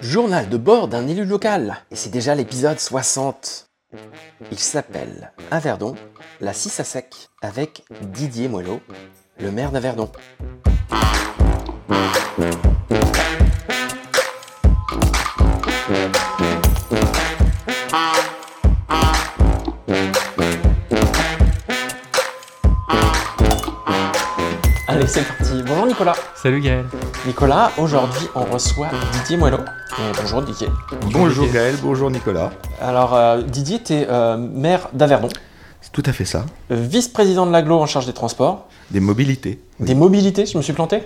Journal de bord d'un élu local. Et c'est déjà l'épisode 60. Il s'appelle Averdon, la 6 à sec, avec Didier Moello, le maire d'Averdon. Allez, c'est parti. Bonjour Nicolas. Salut Gaël. Nicolas, aujourd'hui on reçoit Didier Moello. Euh, bonjour Didier. Bonjour Gaël, bonjour Nicolas. Alors euh, Didier, tu es maire d'Averdon, C'est tout à fait ça. euh, vice-président de l'aglo en charge des transports, Des mobilités. Oui. des mobilités, je me suis planté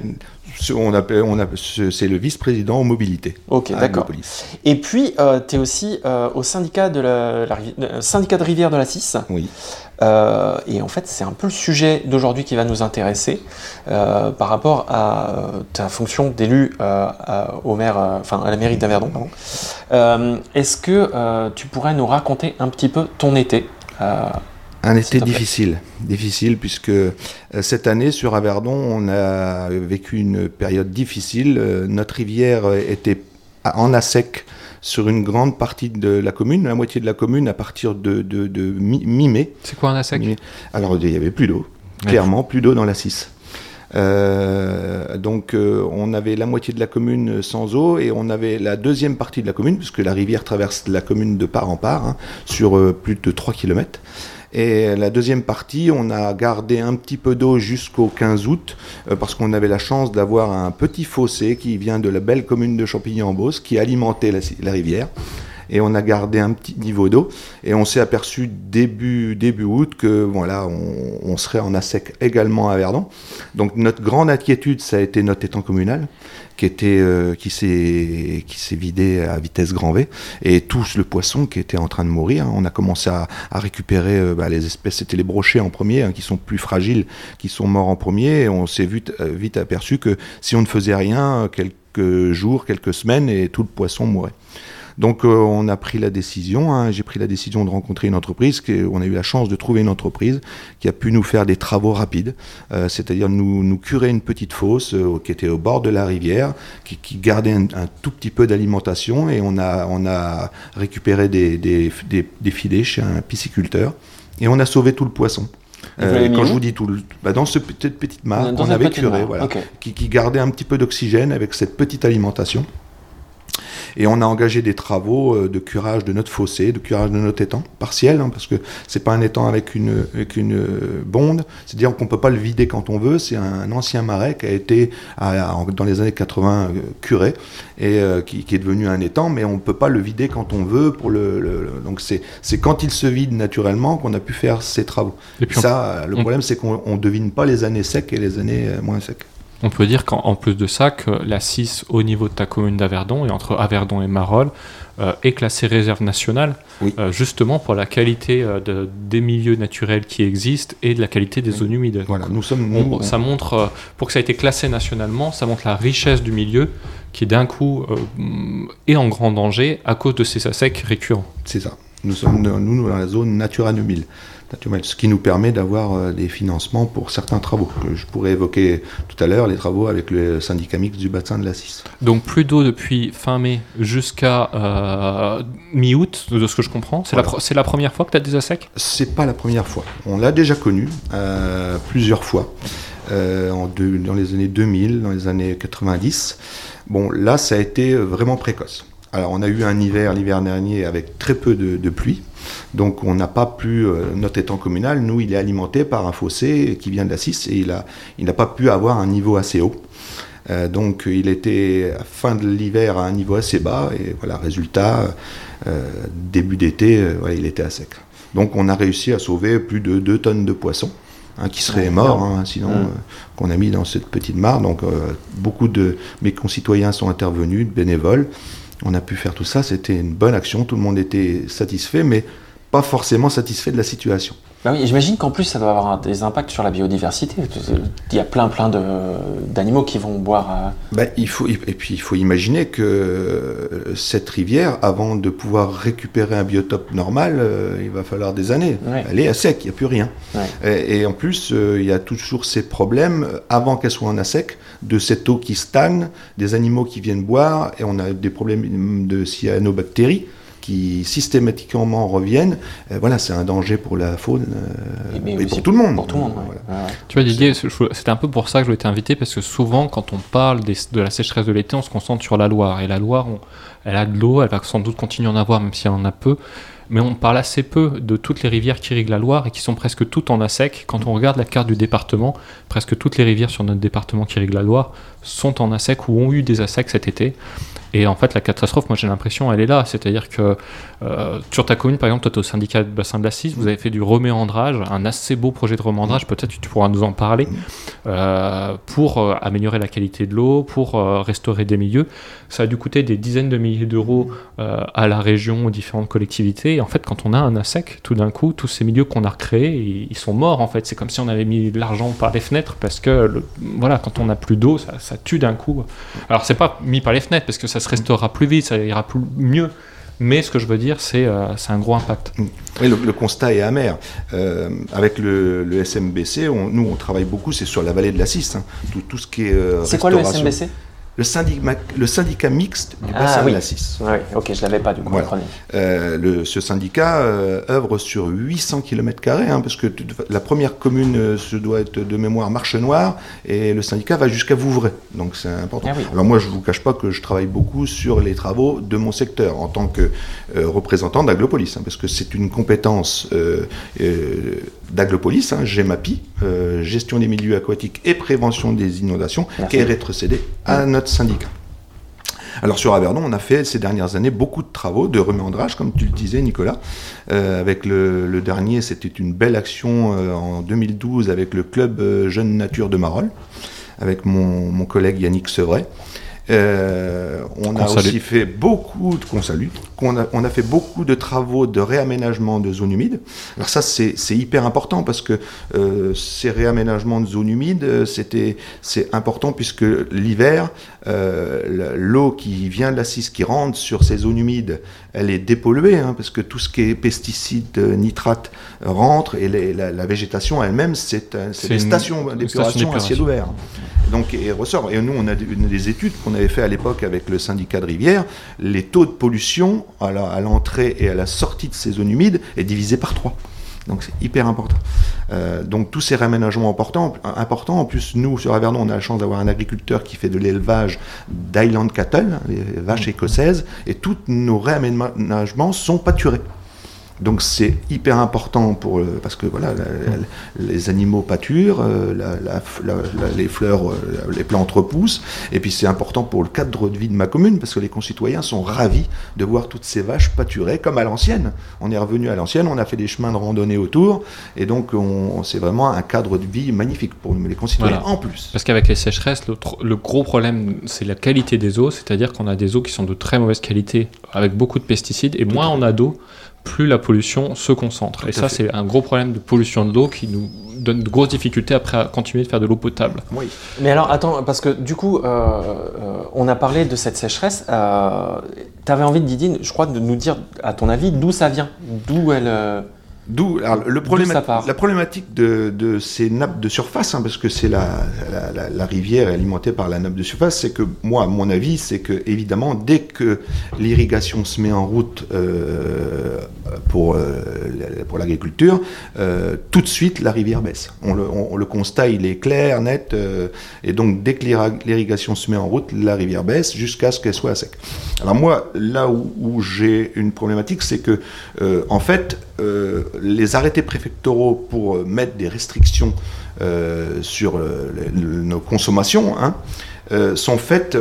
On appelle, on appelle- c'est le vice-président en mobilité. Ok, à d'accord. Et puis, tu es aussi euh, au syndicat de, la, euh, syndicat de rivière de la 6. Oui. Euh, et en fait, c'est un peu le sujet d'aujourd'hui qui va nous intéresser euh, par rapport à euh, ta fonction d'élu à- au maire, enfin à la mairie d'Averdon. Est-ce que tu pourrais nous raconter un petit peu ton été Un été difficile, difficile puisque cette année sur Averdon, on a vécu une période difficile. Notre rivière était à- en sec sur une grande partie de la commune, la moitié de la commune à partir de, de- de mi- mi-mai. C'est quoi un ASEC Alors il y avait plus d'eau, clairement plus d'eau dans la 6. Euh, donc euh, on avait la moitié de la commune sans eau et on avait la deuxième partie de la commune, puisque la rivière traverse la commune de part en part, hein, sur euh, plus de 3 km. Et la deuxième partie, on a gardé un petit peu d'eau jusqu'au 15 août, euh, parce qu'on avait la chance d'avoir un petit fossé qui vient de la belle commune de Champigny-en-Beauce, qui alimentait la, rivière. Et on a gardé un petit niveau d'eau. Et on s'est aperçu début, août que voilà, on, serait en ASEC également à Verdon. Donc notre grande inquiétude, ça a été notre étang communal, qui était, euh, qui s'est, qui s'est vidé à vitesse grand V, et tout le poisson qui était en train de mourir. On a commencé à, à récupérer euh, bah, les espèces, c'était les brochets en premier, hein, qui sont plus fragiles, qui sont morts en premier. Et on s'est vite, euh, vite aperçu que si on ne faisait rien, quelques jours, quelques semaines, et tout le poisson mourait. Donc euh, on a pris la décision, hein, j'ai pris la décision de rencontrer une entreprise, qui, on a eu la chance de trouver une entreprise qui a pu nous faire des travaux rapides, euh, c'est-à-dire nous, nous curer une petite fosse euh, qui était au bord de la rivière, qui, qui gardait un, un tout petit peu d'alimentation et on a, on a récupéré des, des, des, des filets chez un pisciculteur et on a sauvé tout le poisson. Mis quand je vous dis tout, le- bah, dans cette petite, petite mare qu'on avait petite curé, mare, voilà, qui gardait un petit peu d'oxygène avec cette petite alimentation. Et on a engagé des travaux euh, de curage de notre fossé, de curage de notre étang, partiel, hein, parce que c'est pas un étang avec une, avec une euh, bonde, c'est-à-dire qu'on peut pas le vider quand on veut, c'est un ancien marais qui a été, à- dans les années 80, euh, curé, et euh, qui, qui est devenu un étang, mais on peut pas le vider quand on veut, pour le, le- le- donc c'est c'est quand il se vide naturellement qu'on a pu faire ces travaux. Et puis Ça, le problème, c'est qu'on on devine pas les années secs et les années moins secs. On peut dire qu'en en plus de ça, que la 6 au niveau de ta commune d'Averdon et entre Averdon et Marolles euh, est classée réserve nationale, Oui. euh, justement pour la qualité euh, de- des milieux naturels qui existent et de la qualité des zones humides. Voilà, nous sommes. on- ça montre, pour que ça ait été classé nationalement, ça montre la richesse du milieu qui d'un coup est en grand danger à cause de ces ASEC récurrents. C'est ça. Nous sommes dans- nous, dans la zone Natura 2000. Natura 2000, Ce qui nous permet d'avoir euh, des financements pour certains travaux. que Je pourrais évoquer tout à l'heure les travaux avec le syndicat mixte du bassin de la 6. Donc plus d'eau depuis fin mai jusqu'à euh, mi-août, de ce que je comprends. C'est la, Voilà. première fois que tu as des ASEC C'est pas la première fois. On l'a déjà connu euh, plusieurs fois. euh, en deux- dans les années 2000, dans les années 90. Bon, là, ça a été vraiment précoce. Alors, on a eu un hiver, l'hiver dernier, avec très peu de, de pluie. Donc, on n'a pas pu, euh, notre étang communal, nous, il est alimenté par un fossé qui vient de la 6 et il n'a pas pu avoir un niveau assez haut. Euh, donc, il était à fin de l'hiver à un niveau assez bas et voilà, résultat, euh, début d'été, il était à sec. Donc, on a réussi à sauver plus de 2 tonnes de poissons. hein, qui seraient Ouais, morts, hein, sinon, Mm. euh, qu'on a mis dans cette petite mare. Donc, euh, beaucoup de mes concitoyens sont intervenus, de bénévoles. On a pu faire tout ça. C'était une bonne action. Tout le monde était satisfait, mais pas forcément satisfait de la situation. Bah oui, j'imagine qu'en plus ça doit avoir des impacts sur la biodiversité. Il y a plein plein d'animaux qui vont boire. Euh, bah, il faut, et puis il faut imaginer que euh, cette rivière, avant de pouvoir récupérer un biotope normal, euh, il va falloir des années. Elle est à sec, il n'y a plus rien. Et, en plus, il y a toujours ces problèmes, avant qu'elle soit en à sec, de cette eau qui stagne, des animaux qui viennent boire, et on a des problèmes de cyanobactéries qui systématiquement reviennent, euh, voilà, c'est un danger pour la faune euh, et, pour tout le monde. tout le monde Tu vois, Didier, c'était un peu pour ça que je été invité, parce que souvent, quand on parle de la sécheresse de l'été, on se concentre sur la Loire. Et la Loire, elle a de l'eau, elle va sans doute continuer à en avoir, même si elle en a peu mais on parle assez peu de toutes les rivières qui irriguent la Loire et qui sont presque toutes en assec. Quand on regarde la carte du département, presque toutes les rivières sur notre département qui irriguent la Loire sont en assec ou ont eu des assecs cet été. Et en fait, la catastrophe, moi j'ai l'impression, elle est là. C'est-à-dire que euh, sur ta commune, par exemple, toi, tu es au syndicat de bassin de la Cisse, vous avez fait du reméandrage, un assez beau projet de reméandrage, peut-être tu pourras nous en parler, euh, pour euh, améliorer la qualité de l'eau, pour restaurer des milieux. Ça a dû coûter des dizaines de milliers d'euros à la région, aux différentes collectivités. Et en fait, quand on a un ASEC, tout d'un coup, tous ces milieux qu'on a recréés, ils, sont morts en fait. C'est comme si on avait mis de l'argent par les fenêtres, parce que voilà, quand on n'a plus d'eau, ça, ça, tue d'un coup. Alors, c'est pas mis par les fenêtres, parce que ça se restaurera plus vite, ça ira plus, mieux. Mais ce que je veux dire, c'est euh, un gros impact. Oui, le, constat est amer. Euh, avec le, le SMBC, on, nous, on travaille beaucoup, c'est sur la vallée de la Cisse. Hein. Tout, tout, ce qui est. Euh, c'est quoi le SMBC le syndicat, le syndicat mixte du ah bassin de la Cisse. Oui, ok, je ne l'avais pas du coup. Euh, le, ce syndicat euh, œuvre sur 800 km, hein, parce que la première commune euh, se doit être de mémoire Marche Noire, et le syndicat va jusqu'à Vouvray. Donc c'est important. Ah Alors moi, je ne vous cache pas que je travaille beaucoup sur les travaux de mon secteur en tant que représentant d'Aglopolis, hein, parce que c'est une compétence d'Aglopolis, hein, GEMAPI, gestion des milieux aquatiques et prévention des inondations, qui est rétrocédée à notre syndicat. Alors sur Averdon, on a fait ces dernières années beaucoup de travaux de reméandrage, comme tu le disais Nicolas. Euh, avec le, dernier, c'était une belle action euh, en 2012 avec le club euh, Jeune Nature de Marolles, avec mon, mon collègue Yannick Sevray. Euh, on a aussi fait beaucoup de qu'on on a, on a fait beaucoup de travaux de réaménagement de zones humides. Alors ça c'est hyper important parce que euh, ces réaménagements de zones humides euh, c'était c'est important puisque l'hiver euh, l'eau qui vient de la cisse qui rentre sur ces zones humides elle est dépolluée hein, parce que tout ce qui est pesticides nitrates rentre et la, végétation elle-même c'est des stations d'épuration à ciel ouvert donc et ressort. Et nous, on a des études qu'on fait à l'époque avec le syndicat de rivière. Les taux de pollution à l'entrée et à la sortie de ces zones humides est divisé par 3. Donc c'est hyper important. Euh, donc tous ces réaménagements importants, importants. En plus, nous, sur Avernon, on a la chance d'avoir un agriculteur qui fait de l'élevage d'Highland Cattle, les vaches écossaises, et tous nos réaménagements sont pâturés. Donc c'est hyper important pour parce que voilà les animaux pâturent, euh, les fleurs, euh, les plantes repoussent, et puis c'est important pour le cadre de vie de ma commune parce que les concitoyens sont ravis de voir toutes ces vaches pâturer comme à l'ancienne. On est revenu à l'ancienne, on a fait des chemins de randonnée autour, et donc c'est vraiment un cadre de vie magnifique pour les concitoyens en plus. Parce qu'avec les sécheresses, le, le gros problème c'est la qualité des eaux, c'est-à-dire qu'on a des eaux qui sont de très mauvaise qualité avec beaucoup de pesticides, et moins on a d'eau plus la pollution se concentre. et ça, c'est un gros problème de pollution de l'eau qui nous donne de grosses difficultés après à continuer de faire de l'eau potable. Oui. Mais alors, attends, parce que du coup, euh, euh, on a parlé de cette sécheresse. Euh, tu avais envie, Didier, je crois, de nous dire, à ton avis, d'où ça vient? D'où elle. D'où le problème, la problématique de, ces nappes de surface, hein, parce que c'est la, la, rivière alimentée par la nappe de surface, c'est que moi, mon avis, c'est que évidemment, dès que l'irrigation se met en route euh, pour, euh, pour l'agriculture, euh, tout de suite la rivière baisse. On le, on, le constat, il est clair, net, et donc dès que l'irrigation se met en route, la rivière baisse jusqu'à ce qu'elle soit à sec. Alors moi, là où, où j'ai une problématique, c'est que en fait, euh, les arrêtés préfectoraux pour euh, mettre des restrictions euh, sur nos consommations hein, sont faites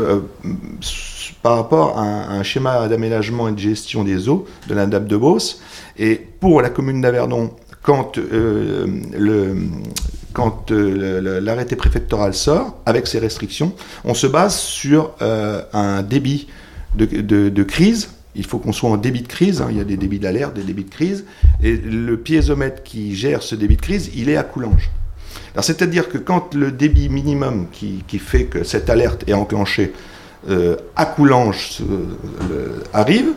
par rapport à un, schéma d'aménagement et de gestion des eaux de la de Beauce. Et pour la commune d'Averdon, quand l'arrêté préfectoral sort, avec ces restrictions, on se base sur un débit de, crise il faut qu'on soit en débit de crise. hein. Il y a des débits d'alerte, des débits de crise. Et le piézomètre qui gère ce débit de crise, il est à Coulanges. Alors, c'est-à-dire que quand le débit minimum qui, qui fait que cette alerte est enclenchée euh, à Coulanges le- arrive,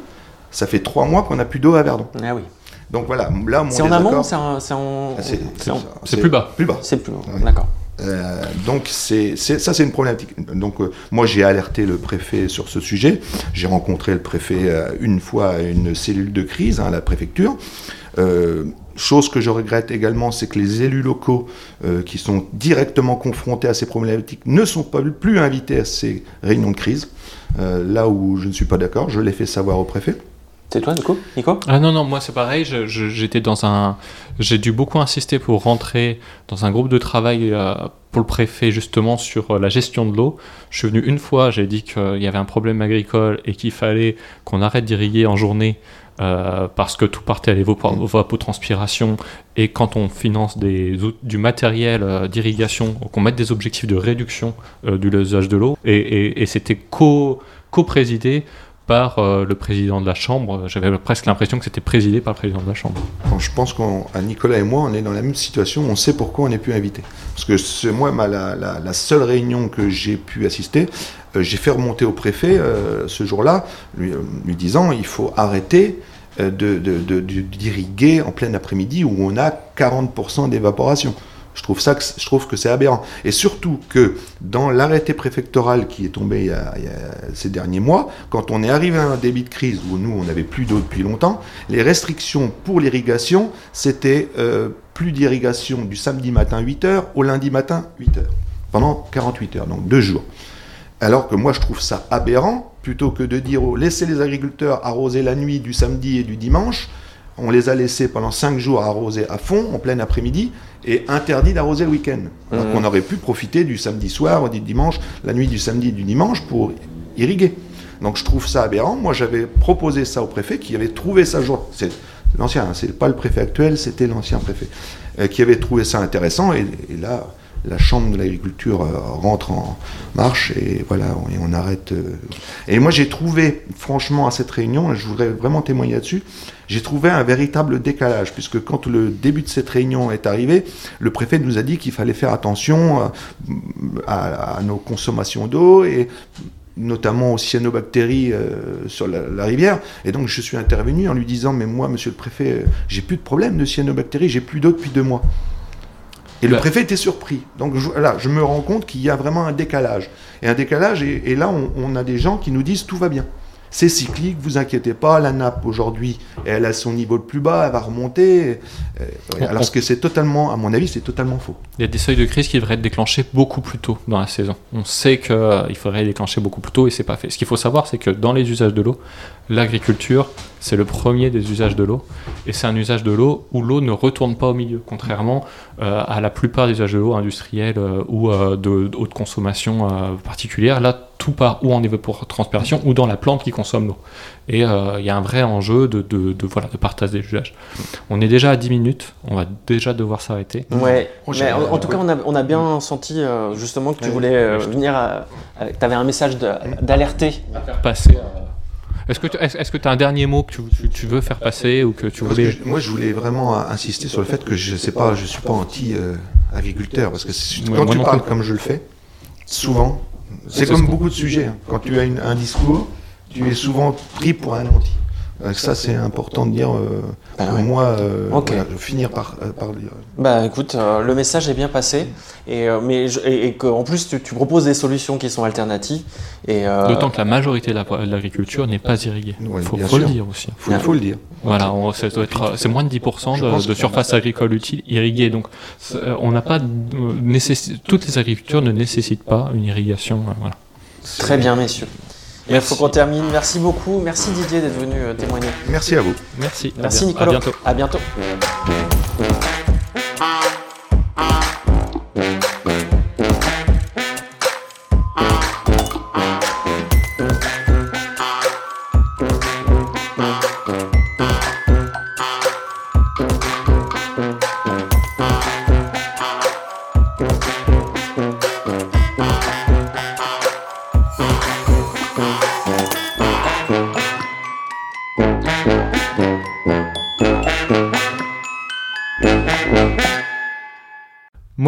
ça fait trois mois qu'on n'a plus d'eau à Verdon. Ah oui. Donc voilà, là, mon C'est en amont, c'est en, c'est en- Ah, plus bas. Plus bas. c'est plus loin. Ouais. D'accord. Euh, donc c'est ça c'est une problématique. Donc euh, moi j'ai alerté le préfet sur ce sujet. J'ai rencontré le préfet euh, une fois à une cellule de crise hein, à la préfecture. Chose que je regrette également, c'est que les élus locaux qui sont directement confrontés à ces problématiques ne sont pas plus invités à ces réunions de crise. Là où je ne suis pas d'accord, je l'ai fait savoir au préfet. C'est toi, Nico Nico Ah non, non, moi c'est pareil, je- je- j'étais dans un... J'ai dû beaucoup insister pour rentrer dans un groupe de travail euh, pour le préfet justement sur euh, la gestion de l'eau. Je suis venu une fois, j'ai dit qu'il y avait un problème agricole et qu'il fallait qu'on arrête d'irriguer en journée euh, parce que tout partait à l'évapotranspiration et quand on finance des, du matériel euh, d'irrigation, qu'on mette des objectifs de réduction euh, de l'usage de l'eau. Et, et- et c'était co- co-présidé par euh, le président de la Chambre. J'avais presque l'impression que c'était présidé par le président de la Chambre. Bon, je pense qu'à Nicolas et moi, on est dans la même situation. On sait pourquoi on n'est plus invité. Parce que c'est moi, la, seule réunion que j'ai pu assister, euh, j'ai fait remonter au préfet euh, ce jour-là, lui, disant il faut arrêter euh, de- d'irriguer en plein après-midi où on a 40% d'évaporation. Je trouve, que, c'est aberrant. Et surtout que dans l'arrêté préfectoral qui est tombé ces derniers mois, quand on est arrivé à un débit de crise où nous, on n'avait plus d'eau depuis longtemps, les restrictions pour l'irrigation, c'était euh, plus d'irrigation du samedi matin 8h au lundi matin 8h, pendant 48 heures, donc deux jours. Alors que moi, je trouve ça aberrant, plutôt que de dire oh, laissez les agriculteurs arroser la nuit du samedi et du dimanche, on les a laissés pendant 5 jours arroser à fond, en plein après-midi, et interdit d'arroser le week-end. Alors Mhm. qu'on aurait pu profiter du samedi soir, du dimanche, la nuit du samedi et du dimanche pour irriguer. Donc je trouve ça aberrant. Moi, j'avais proposé ça au préfet, qui avait trouvé ça jour. C'est l'ancien, hein, c'est pas le préfet actuel, c'était l'ancien préfet, euh, qui avait trouvé ça intéressant. Et, et là, la chambre de l'agriculture euh, rentre en marche et voilà, on, et on arrête. euh. Et moi, j'ai trouvé, franchement, à cette réunion, et je voudrais vraiment témoigner là-dessus, j'ai trouvé un véritable décalage, puisque quand le début de cette réunion est arrivé, le préfet nous a dit qu'il fallait faire attention euh, à, nos consommations d'eau et notamment aux cyanobactéries sur la, la rivière. Et donc je suis intervenu en lui disant, mais moi, monsieur le préfet, j'ai plus de problème de cyanobactéries, j'ai plus d'eau depuis deux mois. Et le Bah. préfet était surpris. Donc je, là, je me rends compte qu'il y a vraiment un décalage. Et un décalage, et, et là, on, on a des gens qui nous disent tout va bien. C'est cyclique, vous inquiétez pas, la nappe aujourd'hui, elle a son niveau le plus bas, elle va remonter. Euh, ouais, alors on- que c'est totalement, à mon avis, c'est totalement faux. Il y a des seuils de crise qui devraient être déclenchés beaucoup plus tôt dans la saison. On sait qu'il faudrait les déclencher beaucoup plus tôt et c'est pas fait. Ce qu'il faut savoir, c'est que dans les usages de l'eau, l'agriculture, c'est le premier des usages de l'eau. Et c'est un usage de l'eau où l'eau ne retourne pas au milieu, contrairement euh, à la plupart des usages de l'eau industriels euh, ou euh, de, haute consommation euh, particulière. Là, tout part ou en évapotranspiration ou dans la plante qui consomme l'eau. Et euh, il y a un vrai enjeu de, de, de, voilà, de partage des usages. On est déjà à 10 minutes, on va déjà devoir s'arrêter. Ouais, Oh, mais en, en tout cas, on a, on a bien senti euh, justement que tu Ouais. voulais euh, venir. tu avais un message d'alerter. passer à- Est-ce que tu est-ce, est-ce que as un dernier mot que tu, tu- tu veux faire passer ou que tu que voulais je- moi, je voulais vraiment insister sur le fait que je sais pas, je suis pas anti-agriculteur, parce que c'est- Ouais, quand moi tu parles comme je le fais, souvent, c'est comme beaucoup de sujets. hein. Quand tu as une- un discours, tu es souvent pris pour un anti. Euh, Ça, c'est important de dire. euh, Bah pour ouais. moi, euh, Ok. voilà, je vais finir par, euh, par dire. Bah écoute, euh, le message est bien passé, et, euh, mais je- et, et qu'en plus tu, tu proposes des solutions qui sont alternatives. Et, euh, D'autant que la majorité de la- de l'agriculture n'est pas irriguée. Il Ouais, faut, le dire aussi. Il faut, le dire. Voilà, on- ça doit être- c'est moins de 10% Je pense de, de surface agricole utile irriguée. Donc, on n'a pas toutes les agricultures ne nécessitent pas une irrigation. euh, Voilà. Très bien, messieurs. Il Merci. faut qu'on termine. Merci beaucoup. Merci Didier d'être venu euh, témoigner. Merci à vous. Merci. à Merci bien- Nicolas. À bientôt. À bientôt.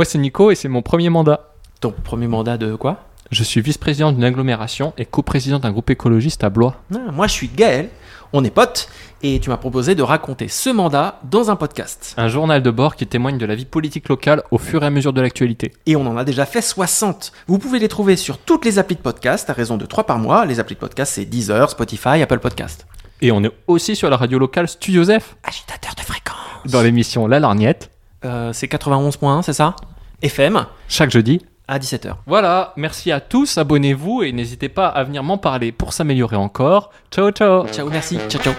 Moi, c'est Nico et c'est mon premier mandat. Ton premier mandat de quoi? Je suis vice-président d'une agglomération et coprésident d'un groupe écologiste à Blois. Ah, Moi, je suis Gaël, on est potes, et tu m'as proposé de raconter ce mandat dans un podcast. Un journal de bord qui témoigne de la vie politique locale au fur et à mesure de l'actualité. Et on en a déjà fait 60. Vous pouvez les trouver sur toutes les applis de podcast à raison de 3 par mois. Les applis de podcast, c'est Deezer, Spotify, Apple Podcast. Et on est aussi sur la radio locale Studio Zef, Agitateur de fréquence. dans l'émission La Larniette, Euh, c'est 91.1, c'est ça? FM, chaque jeudi. à 17h. Voilà, merci à tous, abonnez-vous et n'hésitez pas à venir m'en parler pour s'améliorer encore. Ciao ciao Ciao, merci. Ciao, ciao.